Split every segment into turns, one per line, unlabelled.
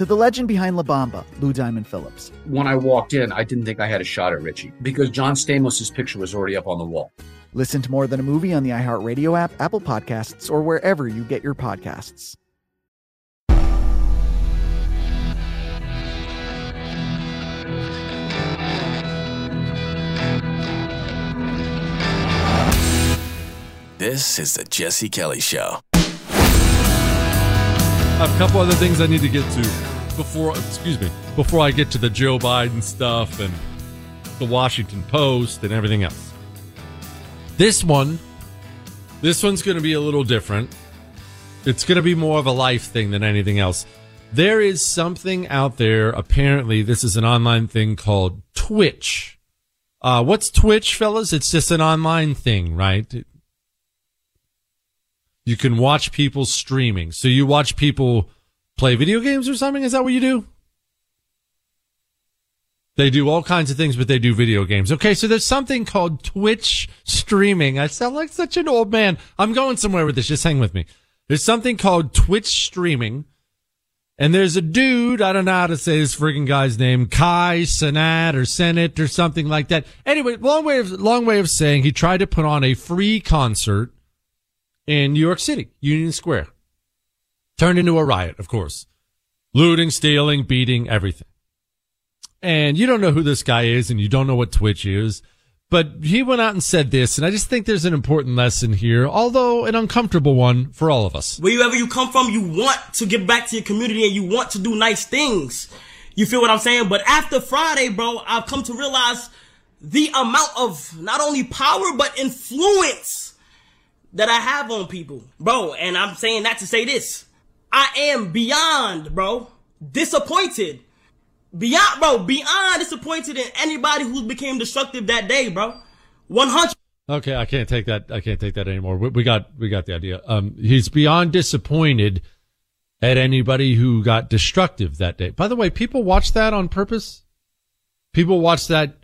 to the legend behind La Bamba, Lou Diamond Phillips.
When I walked in, I didn't think I had a shot at Richie because John Stamos' picture was already up on the wall.
Listen to More Than a Movie on the iHeartRadio app, Apple Podcasts, or wherever you get your podcasts.
This is the Jesse Kelly Show.
I have a couple other things I need to get to before, excuse me, before I get to the Joe Biden stuff and the Washington Post and everything else. This one, this one's going to be a little different. It's going to be more of a life thing than anything else. There is something out there. Apparently, this is an online thing called Twitch. Uh, what's Twitch, fellas? It's just an online thing, right? You can watch people streaming. So you watch people play video games or something? Is that what you do? They do all kinds of things, but they do video games. Okay, so there's something called Twitch streaming. I sound like such an old man. I'm going somewhere with this. Just hang with me. There's something called Twitch streaming. And there's a dude, I don't know how to say this frigging guy's name, Kai Cenat or Senate or something like that. Anyway, long way of, long way of saying he tried to put on a free concert in New York City, Union Square. Turned into a riot, of course. Looting, stealing, beating, everything. And you don't know who this guy is and you don't know what Twitch is, but he went out and said this, and I just think there's an important lesson here, although an uncomfortable one for all of us.
Wherever you come from, you want to give back to your community and you want to do nice things. You feel what I'm saying? But after Friday, bro, I've come to realize the amount of not only power, but influence that I have on people, bro. And I'm saying that to say this. I am beyond, bro, disappointed. Beyond, bro, beyond disappointed in anybody who became destructive that day, bro. 100.
Okay, I can't take that. I can't take that anymore. We, we got, we got the idea. Um, he's beyond disappointed at anybody who got destructive that day. By the way, people watch that on purpose. People watch that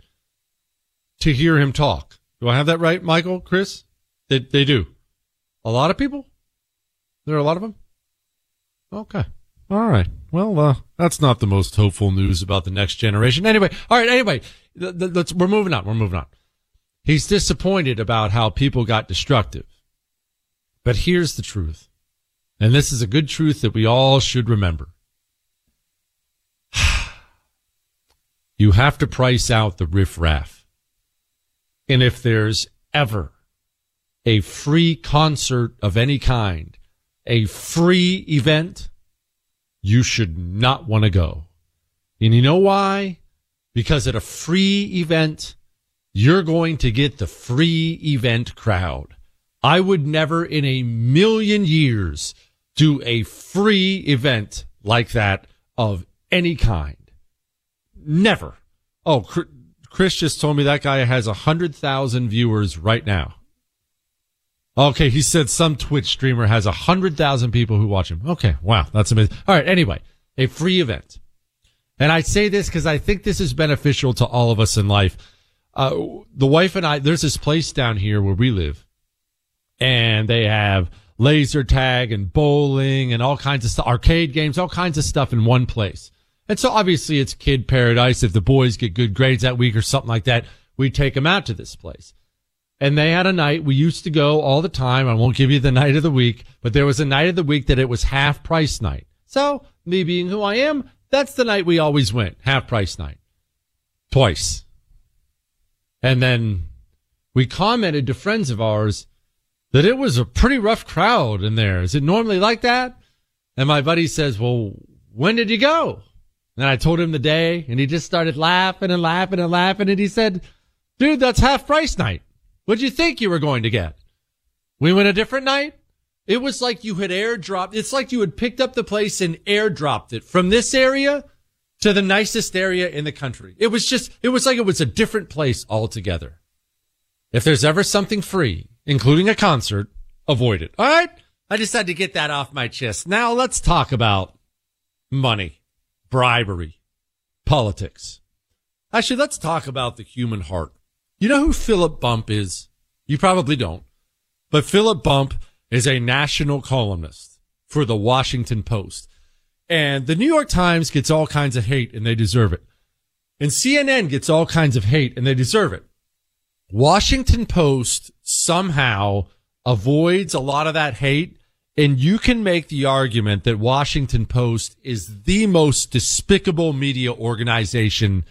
to hear him talk. Do I have that right, Michael, Chris? They, they do. A lot of people? There are a lot of them? Okay. All right. Well, uh, that's not the most hopeful news about the next generation. Anyway, all right. Anyway, let's, we're moving on. We're moving on. He's disappointed about how people got destructive. But here's the truth. And this is a good truth that we all should remember. you have to price out the riffraff. And if there's ever a free concert of any kind, a free event, you should not want to go. And you know why? Because at a free event, you're going to get the free event crowd. I would never in a million years do a free event like that of any kind. Never. Oh, Chris just told me that guy has a hundred thousand viewers right now. Okay, he said some Twitch streamer has a hundred thousand people who watch him. Okay, wow, that's amazing. All right, anyway, a free event, and I say this because I think this is beneficial to all of us in life. Uh, the wife and I, there's this place down here where we live, and they have laser tag and bowling and all kinds of stuff, arcade games, all kinds of stuff in one place. And so obviously it's kid paradise. If the boys get good grades that week or something like that, we take them out to this place and they had a night we used to go all the time. I won't give you the night of the week, but there was a night of the week that it was half price night. So me being who I am, that's the night we always went, half price night. Twice. And then we commented to friends of ours that it was a pretty rough crowd in there. Is it normally like that? And my buddy says, well, when did you go? And I told him the day and he just started laughing and laughing and laughing. And he said, dude, that's half price night. What'd you think you were going to get? We went a different night. It was like you had airdropped. It's like you had picked up the place and airdropped it from this area to the nicest area in the country. It was just, it was like it was a different place altogether. If there's ever something free, including a concert, avoid it. All right. I just had to get that off my chest. Now let's talk about money, bribery, politics. Actually, let's talk about the human heart. You know who Philip Bump is? You probably don't. But Philip Bump is a national columnist for the Washington Post. And the New York Times gets all kinds of hate and they deserve it. And CNN gets all kinds of hate and they deserve it. Washington Post somehow avoids a lot of that hate. And you can make the argument that Washington Post is the most despicable media organization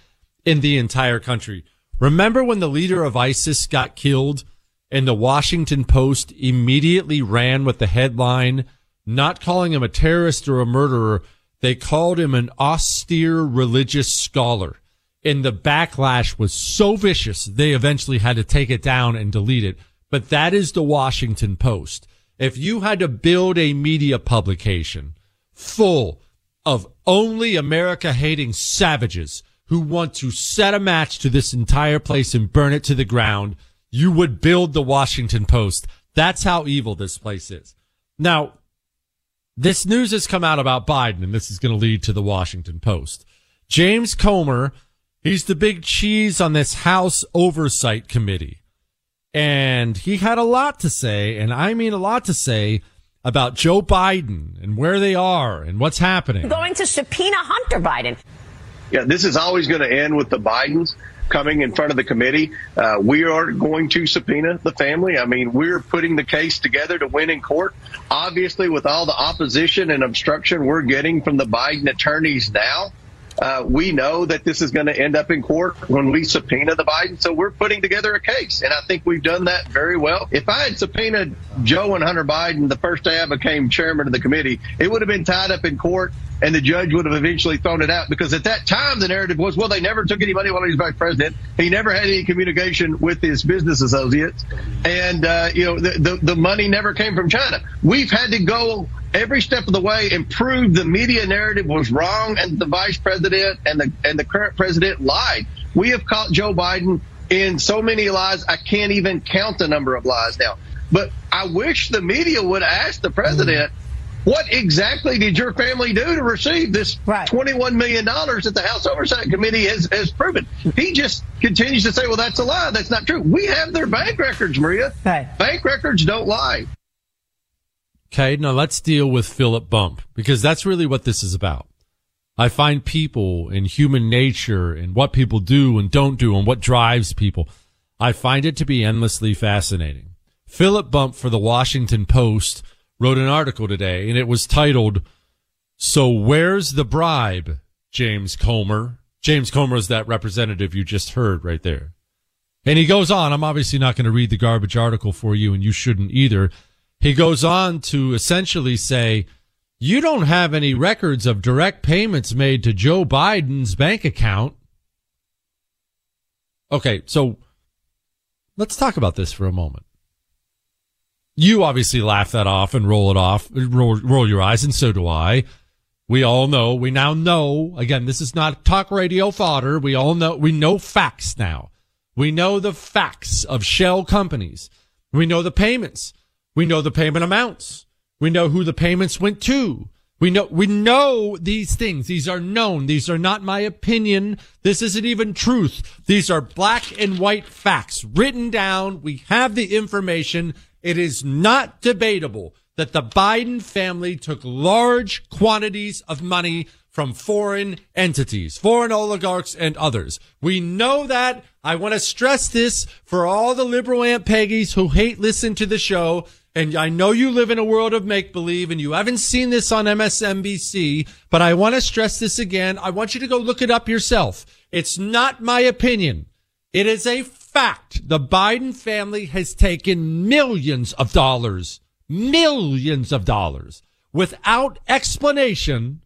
in the entire country. Remember when the leader of ISIS got killed and the Washington Post immediately ran with the headline, not calling him a terrorist or a murderer. They called him an austere religious scholar. And the backlash was so vicious, they eventually had to take it down and delete it. But that is the Washington Post. If you had to build a media publication full of only America hating savages who want to set a match to this entire place and burn it to the ground, you would build the Washington Post. That's how evil this place is. Now, this news has come out about Biden, and this is going to lead to the Washington Post. James Comer, he's the big cheese on this House Oversight Committee. And he had a lot to say, and I mean a lot to say about Joe Biden and where they are and what's happening.
Going to subpoena Hunter Biden.
Yeah, this is always going to end with the Bidens coming in front of the committee. Uh, we are going to subpoena the family. I mean, we're putting the case together to win in court. Obviously, with all the opposition and obstruction we're getting from the Biden attorneys now, uh, we know that this is going to end up in court when we subpoena the Biden. So we're putting together a case. And I think we've done that very well. If I had subpoenaed Joe and Hunter Biden the first day I became chairman of the committee, it would have been tied up in court and the judge would have eventually thrown it out because at that time the narrative was, well, they never took any money while he was vice president. He never had any communication with his business associates, and uh, you know the, the, the money never came from China. We've had to go every step of the way and prove the media narrative was wrong and the vice president and the and the current president lied. We have caught Joe Biden in so many lies I can't even count the number of lies now. But I wish the media would ask the president. Mm-hmm what exactly did your family do to receive this right. $21 million that the House Oversight Committee has, has proven? He just continues to say, well, that's a lie. That's not true. We have their bank records, Maria. Right. Bank records don't lie.
Okay, now let's deal with Philip Bump because that's really what this is about. I find people and human nature and what people do and don't do and what drives people. I find it to be endlessly fascinating. Philip Bump for the Washington Post wrote an article today and it was titled, So Where's the Bribe, James Comer? James Comer is that representative you just heard right there. And he goes on. I'm obviously not going to read the garbage article for you and you shouldn't either. He goes on to essentially say, you don't have any records of direct payments made to Joe Biden's bank account. Okay, so let's talk about this for a moment. You obviously laugh that off and roll it off, roll, roll your eyes, and so do I. We all know, we now know, again, this is not talk radio fodder. We all know, we know facts now. We know the facts of shell companies. We know the payments. We know the payment amounts. We know who the payments went to. We know, we know these things. These are known. These are not my opinion. This isn't even truth. These are black and white facts written down. We have the information. It is not debatable that the Biden family took large quantities of money from foreign entities, foreign oligarchs and others. We know that. I want to stress this for all the liberal Aunt Peggies who hate listen to the show. And I know you live in a world of make believe and you haven't seen this on MSNBC, but I want to stress this again. I want you to go look it up yourself. It's not my opinion. It is a fact. The Biden family has taken millions of dollars, millions of dollars without explanation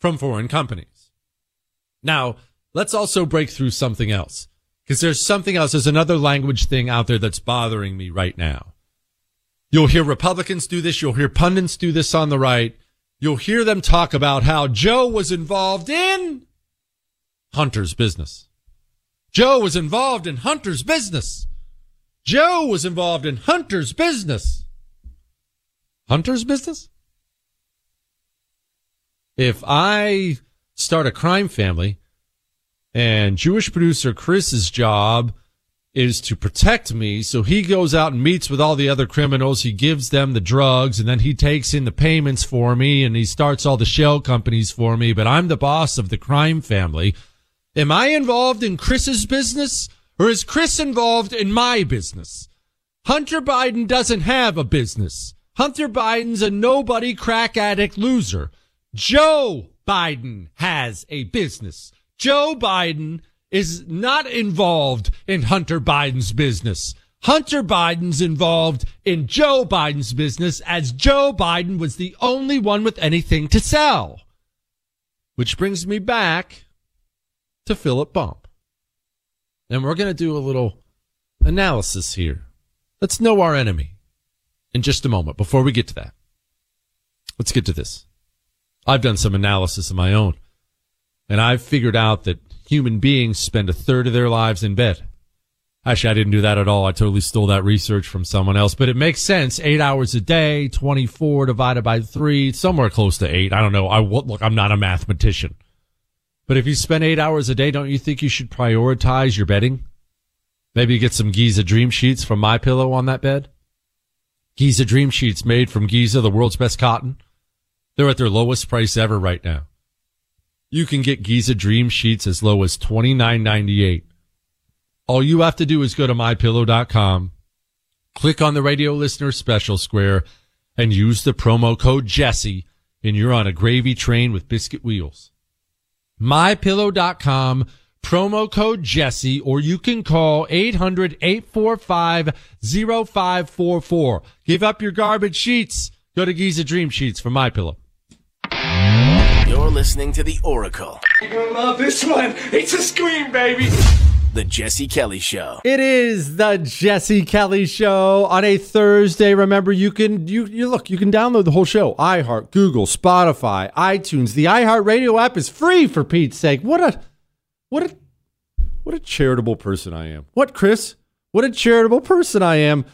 from foreign companies. Now, let's also break through something else because there's something else. There's another language thing out there that's bothering me right now. You'll hear Republicans do this. You'll hear pundits do this on the right. You'll hear them talk about how Joe was involved in Hunter's business. Joe was involved in Hunter's business. Joe was involved in Hunter's business. Hunter's business? If I start a crime family and Jewish producer Chris's job is to protect me. So he goes out and meets with all the other criminals. He gives them the drugs and then he takes in the payments for me and he starts all the shell companies for me. But I'm the boss of the crime family. Am I involved in Chris's business or is Chris involved in my business? Hunter Biden doesn't have a business. Hunter Biden's a nobody crack addict loser. Joe Biden has a business. Joe Biden is not involved in Hunter Biden's business. Hunter Biden's involved in Joe Biden's business as Joe Biden was the only one with anything to sell. Which brings me back to Philip Bump. And we're going to do a little analysis here. Let's know our enemy in just a moment. Before we get to that, let's get to this. I've done some analysis of my own and I've figured out that human beings spend a third of their lives in bed. Actually, I didn't do that at all. I totally stole that research from someone else, but it makes sense. Eight hours a day, 24 divided by three, somewhere close to eight. I don't know. I look, I'm not a mathematician, but if you spend eight hours a day, don't you think you should prioritize your bedding? Maybe get some Giza Dream Sheets from My Pillow on that bed. Giza Dream Sheets made from Giza, the world's best cotton. They're at their lowest price ever right now. You can get Giza Dream Sheets as low as twenty nine ninety eight. All you have to do is go to mypillow.com, click on the radio listener special square, and use the promo code Jesse, and you're on a gravy train with biscuit wheels. mypillow.com, promo code Jesse, or you can call 800-845-0544. Give up your garbage sheets. Go to Giza Dream Sheets for My Pillow.
You're listening to The Oracle.
You're gonna love this one. It's a scream, baby.
The Jesse Kelly Show.
It is the Jesse Kelly Show on a Thursday. Remember, you can you you look you can download the whole show. iHeart, Google, Spotify, iTunes. The iHeart Radio app is free for Pete's sake. What a what a what a charitable person I am. What, Chris? What a charitable person I am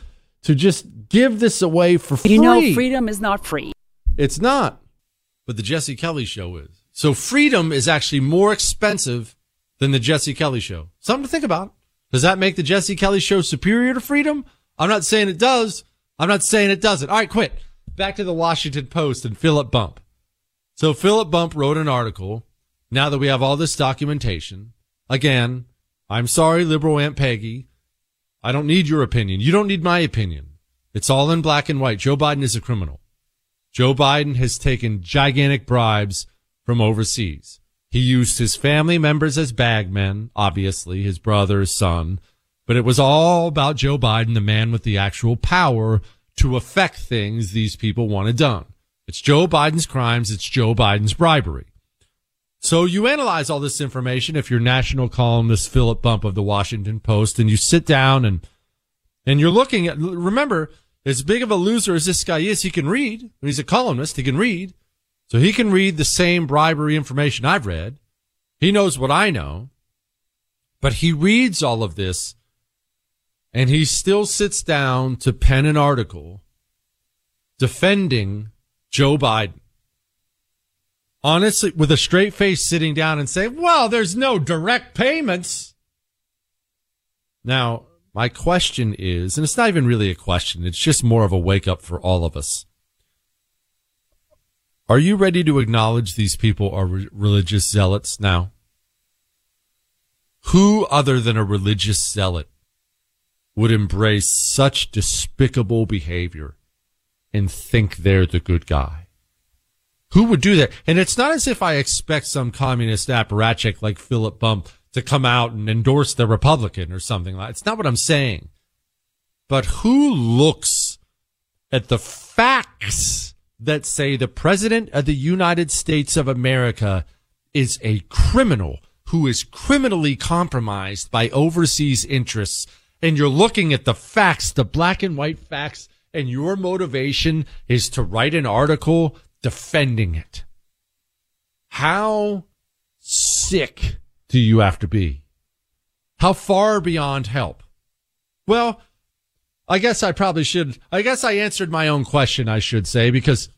to just give this away for free.
You know, freedom is not free.
It's not but the Jesse Kelly show is. So freedom is actually more expensive than the Jesse Kelly show. Something to think about. Does that make the Jesse Kelly show superior to freedom? I'm not saying it does. I'm not saying it doesn't. All right, quit. Back to the Washington Post and Philip Bump. So Philip Bump wrote an article now that we have all this documentation, again, I'm sorry, liberal Aunt Peggy. I don't need your opinion. You don't need my opinion. It's all in black and white. Joe Biden is a criminal. Joe Biden has taken gigantic bribes from overseas. He used his family members as bagmen, obviously, his brother, his son, but it was all about Joe Biden, the man with the actual power to affect things these people wanted done. It's Joe Biden's crimes. It's Joe Biden's bribery. So you analyze all this information if you're national columnist Philip Bump of the Washington Post and you sit down and, and you're looking at, remember, as big of a loser as this guy is, he can read. He's a columnist. He can read. So he can read the same bribery information I've read. He knows what I know, but he reads all of this and he still sits down to pen an article defending Joe Biden. Honestly, with a straight face sitting down and say, well, there's no direct payments. Now, my question is, and it's not even really a question, it's just more of a wake up for all of us. Are you ready to acknowledge these people are re- religious zealots now? Who other than a religious zealot would embrace such despicable behavior and think they're the good guy? Who would do that? And it's not as if I expect some communist apparatchik like Philip Bump to come out and endorse the Republican or something like It's not what I'm saying. But who looks at the facts that say the president of the United States of America is a criminal who is criminally compromised by overseas interests and you're looking at the facts, the black and white facts, and your motivation is to write an article defending it. How sick do you have to be? How far beyond help? Well, I guess I probably should. I guess I answered my own question, I should say, because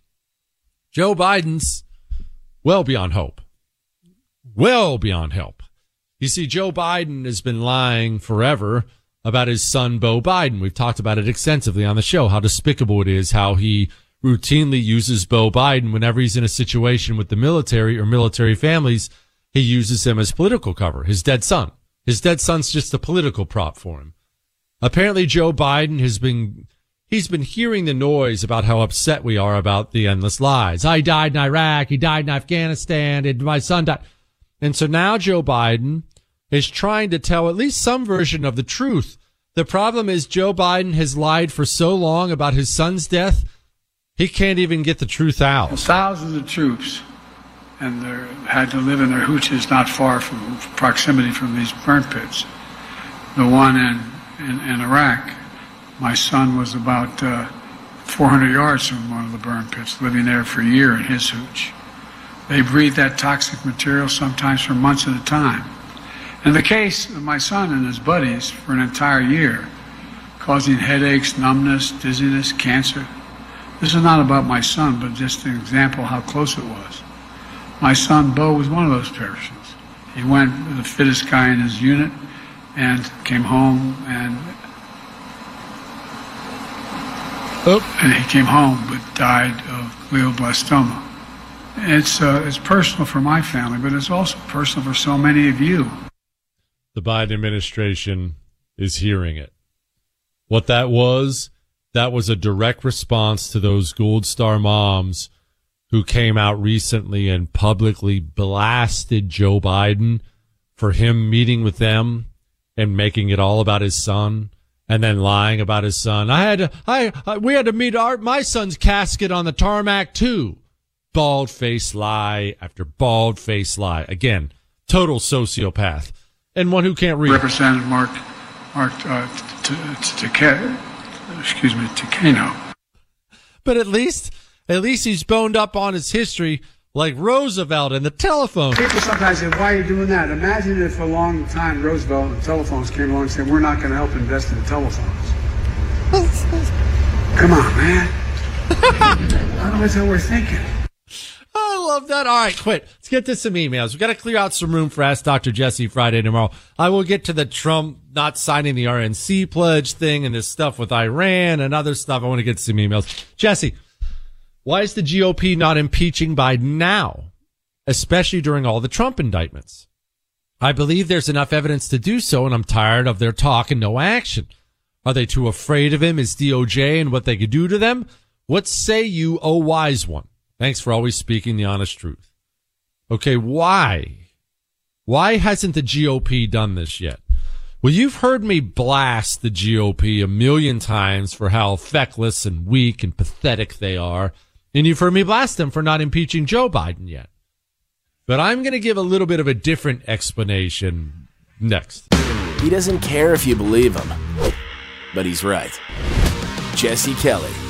Joe Biden's well beyond hope. Well beyond help. You see, Joe Biden has been lying forever about his son, Beau Biden. We've talked about it extensively on the show, how despicable it is, how he routinely uses Beau Biden whenever he's in a situation with the military or military families. He uses him as political cover, his dead son. His dead son's just a political prop for him. Apparently Joe Biden has been, he's been hearing the noise about how upset we are about the endless lies. I died in Iraq. He died in Afghanistan and my son died. And so now Joe Biden is trying to tell at least some version of the truth. The problem is Joe Biden has lied for so long about his son's death he can't even get the truth out.
Thousands of troops, and they had to live in their hooches not far from proximity from these burn pits. The one in, in, in Iraq, my son was about uh, 400 yards from one of the burn pits, living there for a year in his hooch. They breathe that toxic material sometimes for months at a time. In the case of my son and his buddies, for an entire year, causing headaches, numbness, dizziness, cancer. This is not about my son, but just an example how close it was. My son, Beau, was one of those persons. He went the fittest guy in his unit and came home and oh, and he came home but died of glioblastoma. It's uh, it's personal for my family, but it's also personal for so many of you.
The Biden administration is hearing it. What that was that was a direct response to those Gold Star moms who came out recently and publicly blasted Joe Biden for him meeting with them and making it all about his son and then lying about his son. I had to, I, I we had to meet our, my son's casket on the tarmac too. Bald face lie after bald face lie. Again, total sociopath and one who can't read.
Representative Mark, Mark, uh, to, to, to, excuse me, Takano.
But at least, at least he's boned up on his history like Roosevelt and the telephone.
People sometimes say, why are you doing that? Imagine if for a long time Roosevelt and the telephones came along and said, we're not going to help invest in the telephones. Come on, man. I don't know what we're thinking.
I love that. All right, quit. Let's get to some emails. We've got to clear out some room for Ask Dr. Jesse Friday tomorrow. I will get to the Trump not signing the RNC pledge thing and this stuff with Iran and other stuff. I want to get some emails. Jesse, why is the GOP not impeaching Biden now? especially during all the Trump indictments. I believe there's enough evidence to do so, and I'm tired of their talk and no action. Are they too afraid of him as DOJ and what they could do to them? What say you, O wise one? Thanks for always speaking the honest truth. Okay, why? Why hasn't the GOP done this yet? Well, you've heard me blast the GOP a million times for how feckless and weak and pathetic they are, and you've heard me blast them for not impeaching Joe Biden yet. But I'm going to give a little bit of a different explanation next.
He doesn't care if you believe him, but he's right. Jesse Kelly.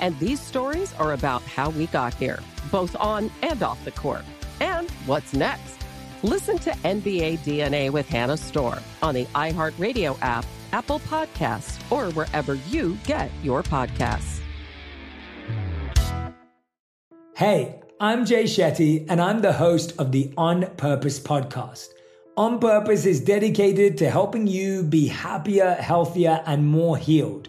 And these stories are about how we got here, both on and off the court. And what's next? Listen to NBA DNA with Hannah Storm on the iHeartRadio app, Apple Podcasts, or wherever you get your podcasts.
Hey, I'm Jay Shetty, and I'm the host of the On Purpose podcast. On Purpose is dedicated to helping you be happier, healthier, and more healed.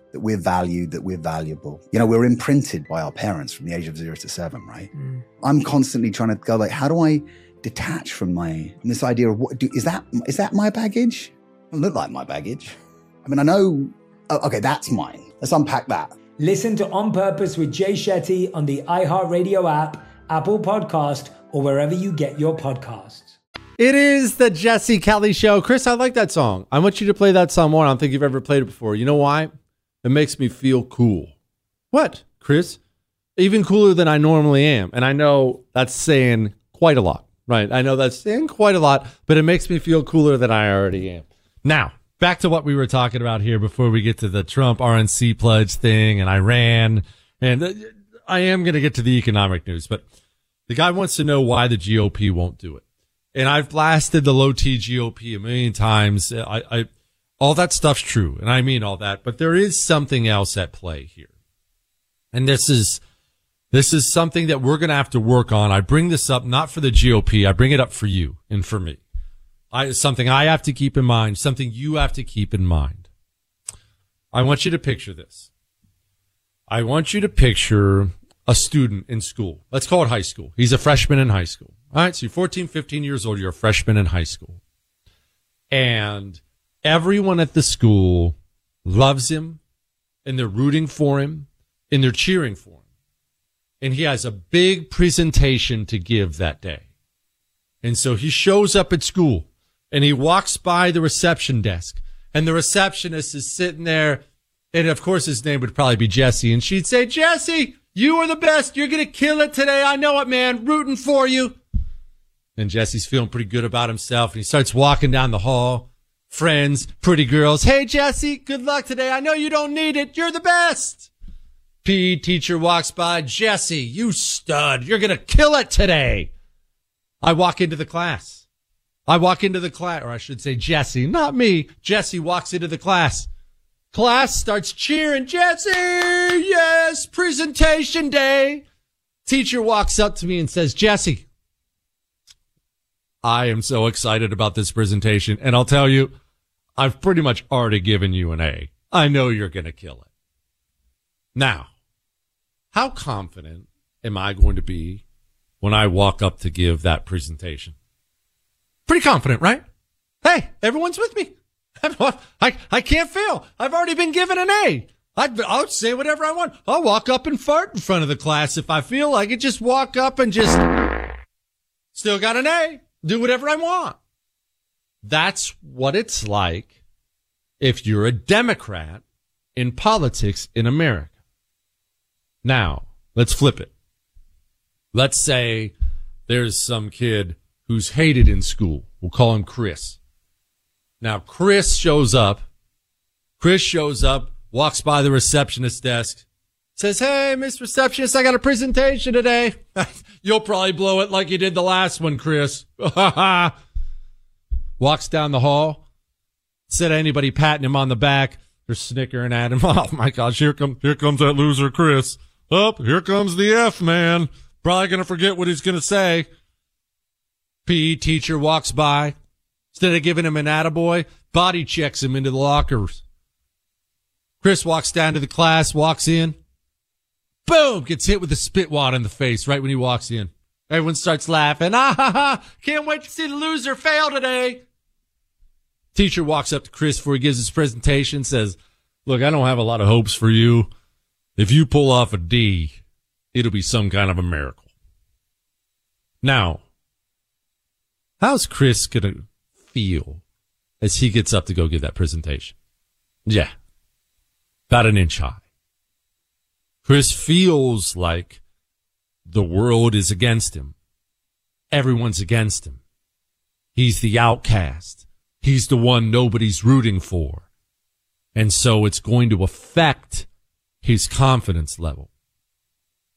that we're valued, that we're valuable. You know, we're imprinted by our parents from the age of zero to seven, right? Mm. I'm constantly trying to go like, how do I detach from my from this idea of what do, is that is that my baggage? It look like my baggage. I mean, I know. Oh, okay, that's mine. Let's unpack that.
Listen to On Purpose with Jay Shetty on the iHeartRadio app, Apple Podcast, or wherever you get your podcasts.
It is the Jesse Kelly Show. Chris, I like that song. I want you to play that song more. I don't think you've ever played it before. You know why? It makes me feel cool. What, Chris? Even cooler than I normally am. And I know that's saying quite a lot, right? I know that's saying quite a lot, but it makes me feel cooler than I already am. Now, back to what we were talking about here before we get to the Trump RNC pledge thing and Iran. And I am going to get to the economic news, but the guy wants to know why the GOP won't do it. And I've blasted the low T GOP a million times. I, I all that stuff's true. And I mean all that, but there is something else at play here. And this is, this is something that we're going to have to work on. I bring this up not for the GOP. I bring it up for you and for me. I, something I have to keep in mind, something you have to keep in mind. I want you to picture this. I want you to picture a student in school. Let's call it high school. He's a freshman in high school. All right. So you're 14, 15 years old. You're a freshman in high school. And everyone at the school loves him and they're rooting for him and they're cheering for him. And he has a big presentation to give that day. And so he shows up at school and he walks by the reception desk and the receptionist is sitting there. And of course, his name would probably be Jesse. And she'd say, Jesse, you are the best. You're going to kill it today. I know it, man. Rooting for you. And Jesse's feeling pretty good about himself. And he starts walking down the hall. Friends, pretty girls. Hey, Jesse, good luck today. I know you don't need it. You're the best. PE teacher walks by. Jesse, you stud. You're going to kill it today. I walk into the class. I walk into the class, or I should say Jesse, not me. Jesse walks into the class. Class starts cheering, Jesse, yes, presentation day. Teacher walks up to me and says, Jesse, I am so excited about this presentation. And I'll tell you, I've pretty much already given you an A. I know you're going to kill it. Now, how confident am I going to be when I walk up to give that presentation? Pretty confident, right? Hey, everyone's with me. I, I can't fail. I've already been given an A. I'd, I'll say whatever I want. I'll walk up and fart in front of the class if I feel like it. Just walk up and just still got an A. Do whatever I want. That's what it's like if you're a Democrat in politics in America. Now, let's flip it. Let's say there's some kid who's hated in school. We'll call him Chris. Now, Chris shows up. Chris shows up, walks by the receptionist desk, says, Hey, Miss Receptionist, I got a presentation today. You'll probably blow it like you did the last one, Chris. walks down the hall. Of anybody patting him on the back, they're snickering at him. Oh my gosh, here comes, here comes that loser, Chris. Up, oh, here comes the F man. Probably gonna forget what he's gonna say. PE teacher walks by. Instead of giving him an attaboy, body checks him into the lockers. Chris walks down to the class, walks in. Boom! Gets hit with a spit wad in the face right when he walks in. Everyone starts laughing. Ah ha ha! Can't wait to see the loser fail today. Teacher walks up to Chris before he gives his presentation, says, Look, I don't have a lot of hopes for you. If you pull off a D, it'll be some kind of a miracle. Now, how's Chris going to feel as he gets up to go give that presentation? Yeah, about an inch high. Chris feels like the world is against him. Everyone's against him. He's the outcast. He's the one nobody's rooting for. And so it's going to affect his confidence level.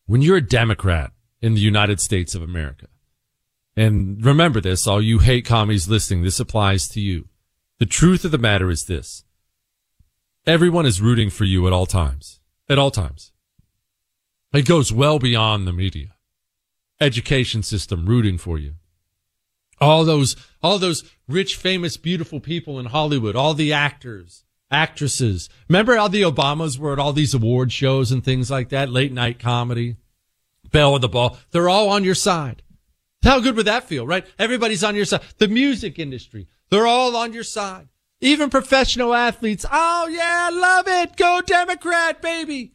When you're a Democrat in the United States of America, and remember this, all you hate commies listening, this applies to you. The truth of the matter is this. Everyone is rooting for you at all times. At all times. It goes well beyond the media. Education system rooting for you. All those, all those rich, famous, beautiful people in Hollywood, all the actors, actresses. Remember how the Obamas were at all these award shows and things like that? Late night comedy, belle of the ball. They're all on your side. How good would that feel, right? Everybody's on your side. The music industry, they're all on your side. Even professional athletes. Oh yeah, love it. Go Democrat, baby.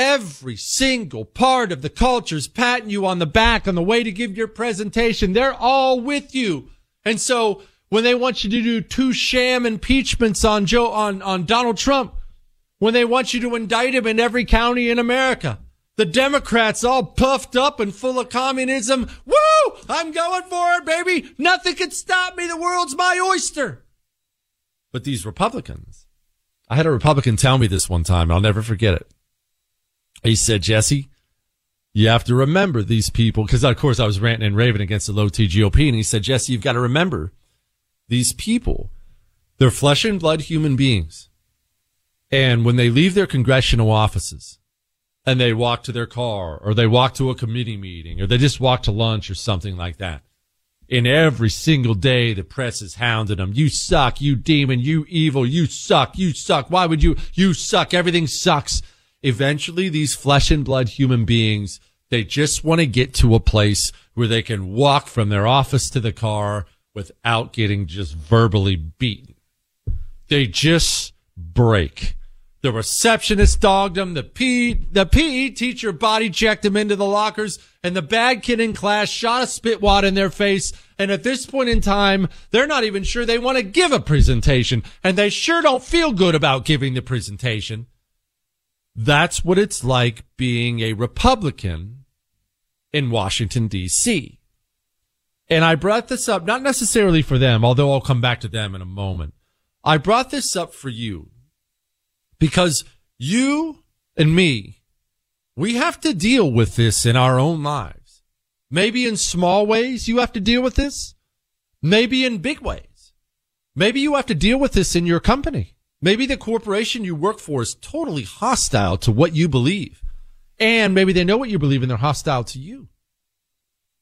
Every single part of the culture's patting you on the back on the way to give your presentation. They're all with you. And so when they want you to do two sham impeachments on Joe, on, on Donald Trump, when they want you to indict him in every county in America, the Democrats all puffed up and full of communism. Woo! I'm going for it, baby. Nothing can stop me. The world's my oyster. But these Republicans, I had a Republican tell me this one time. and I'll never forget it. He said, Jesse, you have to remember these people, because of course I was ranting and raving against the low T GOP. And he said, Jesse, you've got to remember these people. They're flesh and blood human beings. And when they leave their congressional offices and they walk to their car or they walk to a committee meeting or they just walk to lunch or something like that, and every single day the press is hounding them. You suck, you demon, you evil, you suck, you suck. Why would you? You suck. Everything sucks. Eventually, these flesh and blood human beings, they just want to get to a place where they can walk from their office to the car without getting just verbally beaten. They just break. The receptionist dogged them. The P, the PE teacher body checked them into the lockers and the bad kid in class shot a spit wad in their face. And at this point in time, they're not even sure they want to give a presentation and they sure don't feel good about giving the presentation. That's what it's like being a Republican in Washington DC. And I brought this up, not necessarily for them, although I'll come back to them in a moment. I brought this up for you because you and me, we have to deal with this in our own lives. Maybe in small ways you have to deal with this. Maybe in big ways. Maybe you have to deal with this in your company. Maybe the corporation you work for is totally hostile to what you believe. And maybe they know what you believe and they're hostile to you.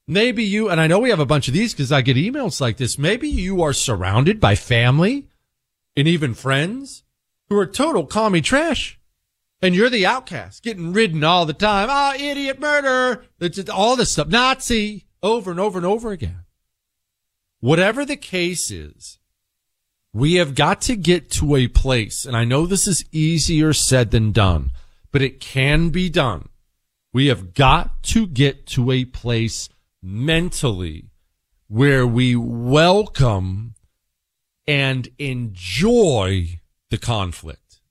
Maybe you, and I know we have a bunch of these because I get emails like this. Maybe you are surrounded by family and even friends who are total commie trash. And you're the outcast getting ridden all the time. Ah, oh, idiot murder. All this stuff. Nazi over and over and over again. Whatever the case is, we have got to get to a place. And I know this is easier said than done, but it can be done. We have got to get to a place mentally where we welcome and enjoy the conflict.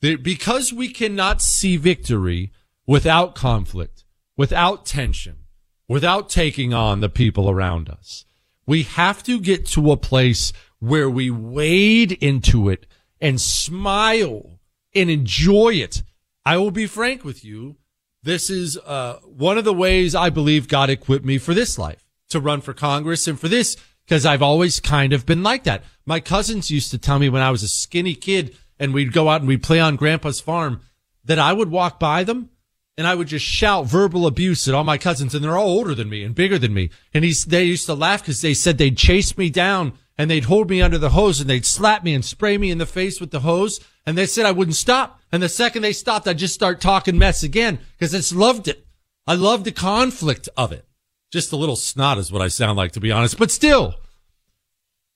Because we cannot see victory without conflict, without tension, without taking on the people around us. We have to get to a place where we wade into it and smile and enjoy it. I will be frank with you. This is uh, one of the ways I believe God equipped me for this life to run for Congress and for this because I've always kind of been like that. My cousins used to tell me when I was a skinny kid and we'd go out and we'd play on grandpa's farm that I would walk by them and I would just shout verbal abuse at all my cousins and they're all older than me and bigger than me. And he's, they used to laugh because they said they'd chase me down and they'd hold me under the hose and they'd slap me and spray me in the face with the hose. And they said I wouldn't stop. And the second they stopped, I'd just start talking mess again because I just loved it. I loved the conflict of it. Just a little snot is what I sound like, to be honest, but still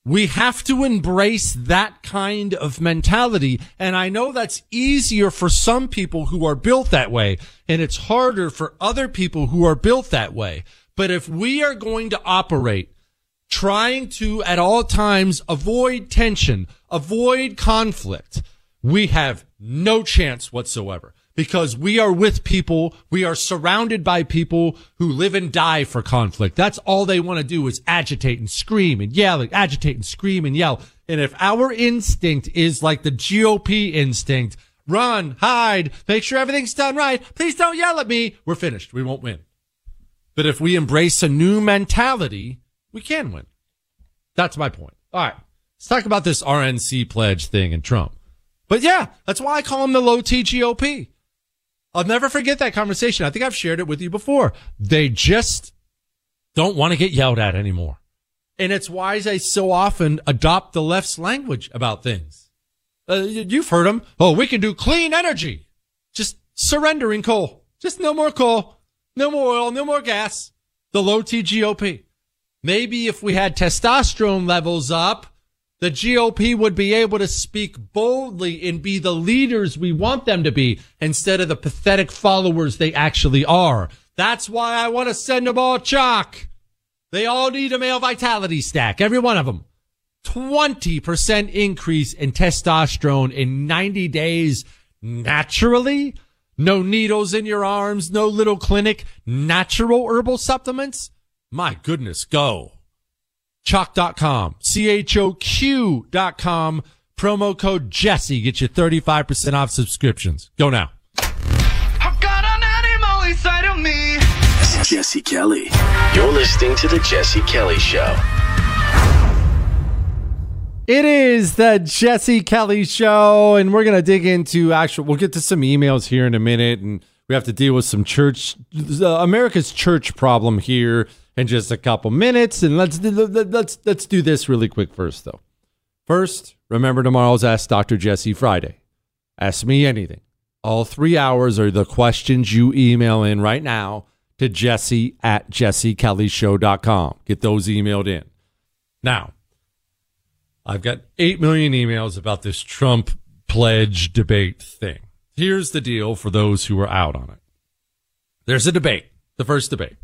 we have to embrace that kind of mentality. And I know that's easier for some people who are built that way. And it's harder for other people who are built that way. But if we are going to operate trying to at all times avoid tension, avoid conflict, we have no chance whatsoever because we are with people. We are surrounded by people who live and die for conflict. That's all they want to do is agitate and scream and yell and agitate and scream and yell. And if our instinct is like the GOP instinct, run, hide, make sure everything's done right. Please don't yell at me. We're finished. We won't win. But if we embrace a new mentality, we can win. That's my point. All right. Let's talk about this RNC pledge thing and Trump. But yeah, that's why I call him the low T GOP. I'll never forget that conversation. I think I've shared it with you before. They just don't want to get yelled at anymore. And it's why they so often adopt the left's language about things. Uh, you've heard them. Oh, we can do clean energy. Just surrendering coal. Just no more coal. No more oil. No more gas. The low T GOP. Maybe if we had testosterone levels up, the GOP would be able to speak boldly and be the leaders we want them to be instead of the pathetic followers they actually are. That's why I want to send them all Choq. They all need a male vitality stack, every one of them. 20% increase in testosterone in 90 days naturally. No needles in your arms, no little clinic, natural herbal supplements. My goodness, go. Choq.com, C-H-O-Q.com, promo code Jesse, get you 35% off subscriptions. Go now.
This is Jesse Kelly. You're listening to the Jesse Kelly Show.
It is the Jesse Kelly Show, and we're going to dig into actual. We'll get to some emails here in a minute, and we have to deal with some church, uh, America's church problem here in just a couple minutes. And let's let's let's do this really quick first, though. First, remember tomorrow's Ask Dr. Jesse Friday. Ask me anything. All three hours are the questions you email in right now to jesse at jessekellyshow.com. Get those emailed in. Now, I've got 8 million emails about this Trump pledge debate thing. Here's the deal for those who are out on it. There's a debate, the first debate.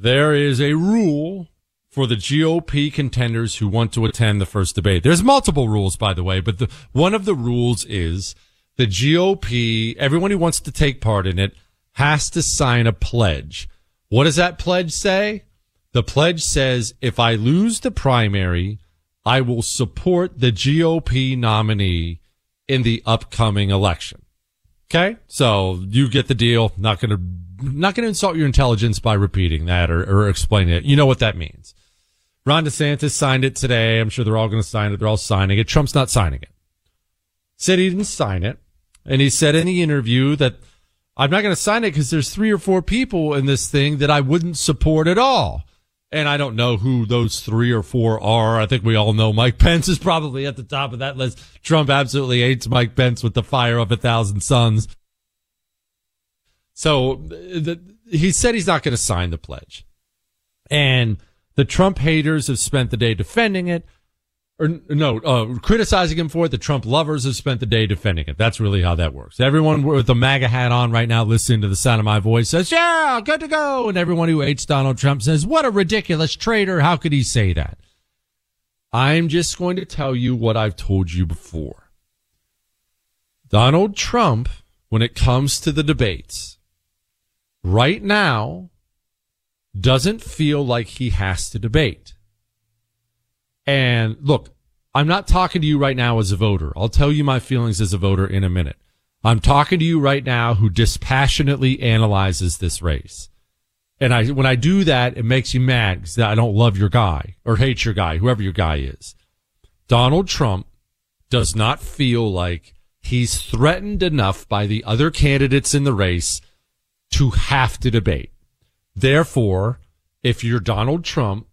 There is a rule for the GOP contenders who want to attend the first debate. There's multiple rules, by the way, but the, one of the rules is the GOP, everyone who wants to take part in it has to sign a pledge. What does that pledge say? The pledge says if I lose the primary, I will support the GOP nominee in the upcoming election. Okay. So you get the deal. Not going to, not going to insult your intelligence by repeating that or, or explaining it. You know what that means. Ron DeSantis signed it today. I'm sure they're all going to sign it. They're all signing it. Trump's not signing it. Said he didn't sign it. And he said in the interview that I'm not going to sign it because there's three or four people in this thing that I wouldn't support at all. And I don't know who those three or four are. I think we all know Mike Pence is probably at the top of that list. Trump absolutely hates Mike Pence with the fire of a thousand suns. So the, he said he's not going to sign the pledge. And the Trump haters have spent the day defending it or no, uh, criticizing him for it. The Trump lovers have spent the day defending it. That's really how that works. Everyone with the MAGA hat on right now, listening to the sound of my voice says, yeah, good to go. And everyone who hates Donald Trump says, what a ridiculous traitor. How could he say that? I'm just going to tell you what I've told you before. Donald Trump, when it comes to the debates, right now, doesn't feel like he has to debate. And look, I'm not talking to you right now as a voter. I'll tell you my feelings as a voter in a minute. I'm talking to you right now who dispassionately analyzes this race. And I, when I do that, it makes you mad because I don't love your guy or hate your guy, whoever your guy is. Donald Trump does not feel like he's threatened enough by the other candidates in the race to have to debate. Therefore, if you're Donald Trump,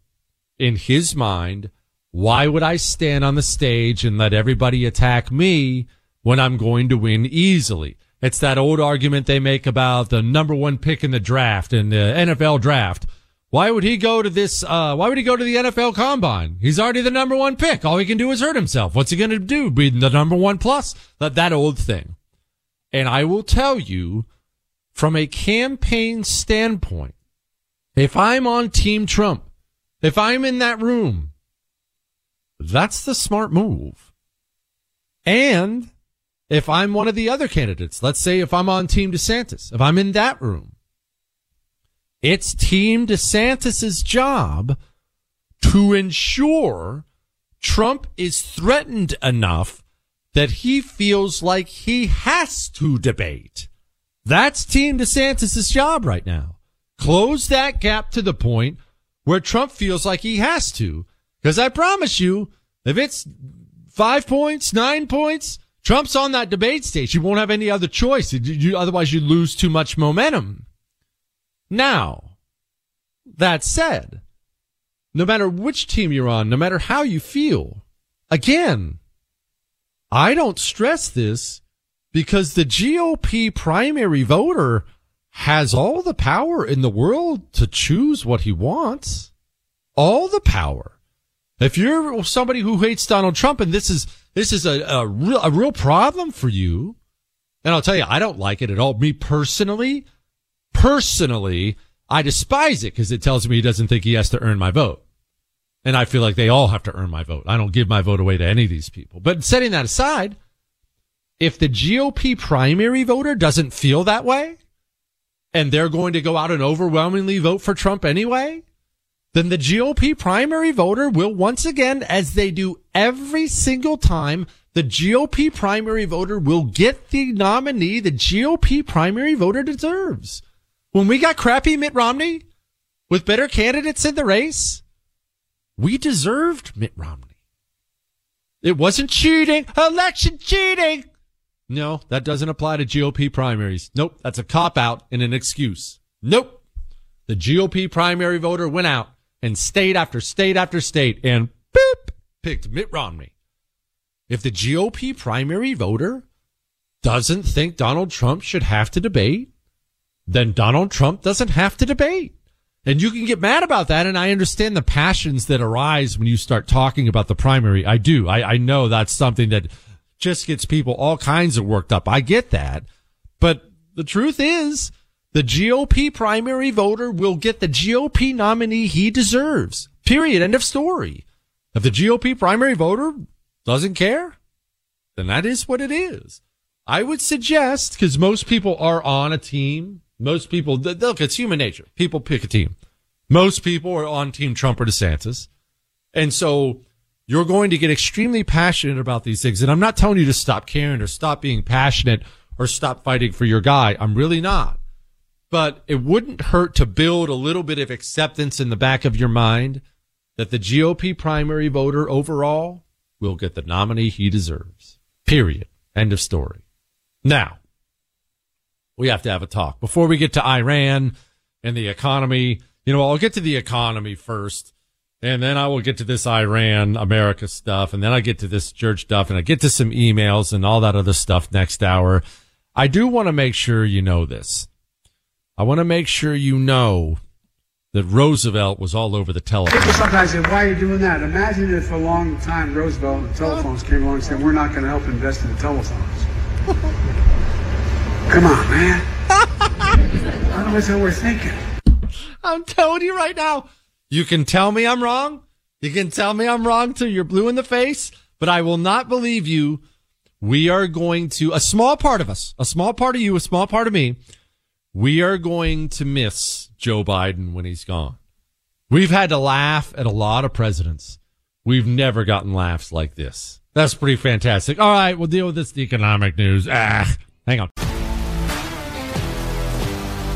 in his mind, why would I stand on the stage and let everybody attack me when I'm going to win easily? It's that old argument they make about the number one pick in the draft and the NFL draft. Why would he go to this? Uh, why would he go to the NFL combine? He's already the number one pick. All he can do is hurt himself. What's he going to do? Be the number one plus? That, that old thing. And I will tell you from a campaign standpoint, if I'm on team Trump, if I'm in that room that's the smart move. And if I'm one of the other candidates, let's say if I'm on Team DeSantis, if I'm in that room, it's Team DeSantis's job to ensure Trump is threatened enough that he feels like he has to debate. That's Team DeSantis's job right now. Close that gap to the point where Trump feels like he has to because I promise you, if it's five points, nine points, Trump's on that debate stage. You won't have any other choice. You, otherwise, you lose too much momentum. Now, that said, no matter which team you're on, no matter how you feel, again, I don't stress this because the GOP primary voter has all the power in the world to choose what he wants. All the power. If you're somebody who hates Donald Trump and this is this is a, a real a real problem for you, and I'll tell you, I don't like it at all. Me personally, personally, I despise it because it tells me he doesn't think he has to earn my vote. And I feel like they all have to earn my vote. I don't give my vote away to any of these people. But setting that aside, if the GOP primary voter doesn't feel that way, and they're going to go out and overwhelmingly vote for Trump anyway, then the GOP primary voter will once again, as they do every single time, the GOP primary voter will get the nominee the GOP primary voter deserves. When we got crappy Mitt Romney with better candidates in the race, we deserved Mitt Romney. It wasn't cheating, election cheating. No, that doesn't apply to GOP primaries. Nope, that's a cop out and an excuse. Nope. The GOP primary voter went out and state after state after state and boop, picked Mitt Romney. If the GOP primary voter doesn't think Donald Trump should have to debate, then Donald Trump doesn't have to debate. And you can get mad about that. And I understand the passions that arise when you start talking about the primary. I do. I, I know that's something that just gets people all kinds of worked up. I get that. But the truth is the GOP primary voter will get the GOP nominee he deserves. Period. End of story. If the GOP primary voter doesn't care, then that is what it is. I would suggest, because most people are on a team, most people, look, it's human nature. People pick a team. Most people are on Team Trump or DeSantis. And so you're going to get extremely passionate about these things. And I'm not telling you to stop caring or stop being passionate or stop fighting for your guy. I'm really not. But it wouldn't hurt to build a little bit of acceptance in the back of your mind that the GOP primary voter overall will get the nominee he deserves. Period. End of story. Now, we have to have a talk before we get to Iran and the economy. You know, I'll get to the economy first, and then I will get to this Iran America stuff, and then I get to this church stuff, and I get to some emails and all that other stuff next hour. I do want to make sure you know this. I want to make sure you know that Roosevelt was all over the telephone.
People sometimes say, why are you doing that? Imagine if for a long time Roosevelt and the telephones came along and said, we're not going to help invest in the telephones. Come on, man. I don't know what we're thinking.
I'm telling you right now. You can tell me I'm wrong. You can tell me I'm wrong till you're blue in the face, but I will not believe you. We are going to, a small part of us, a small part of you, a small part of me, we are going to miss Joe Biden when he's gone. We've had to laugh at a lot of presidents. We've never gotten laughs like this. That's pretty fantastic. All right, we'll deal with this economic news. Ah, hang on.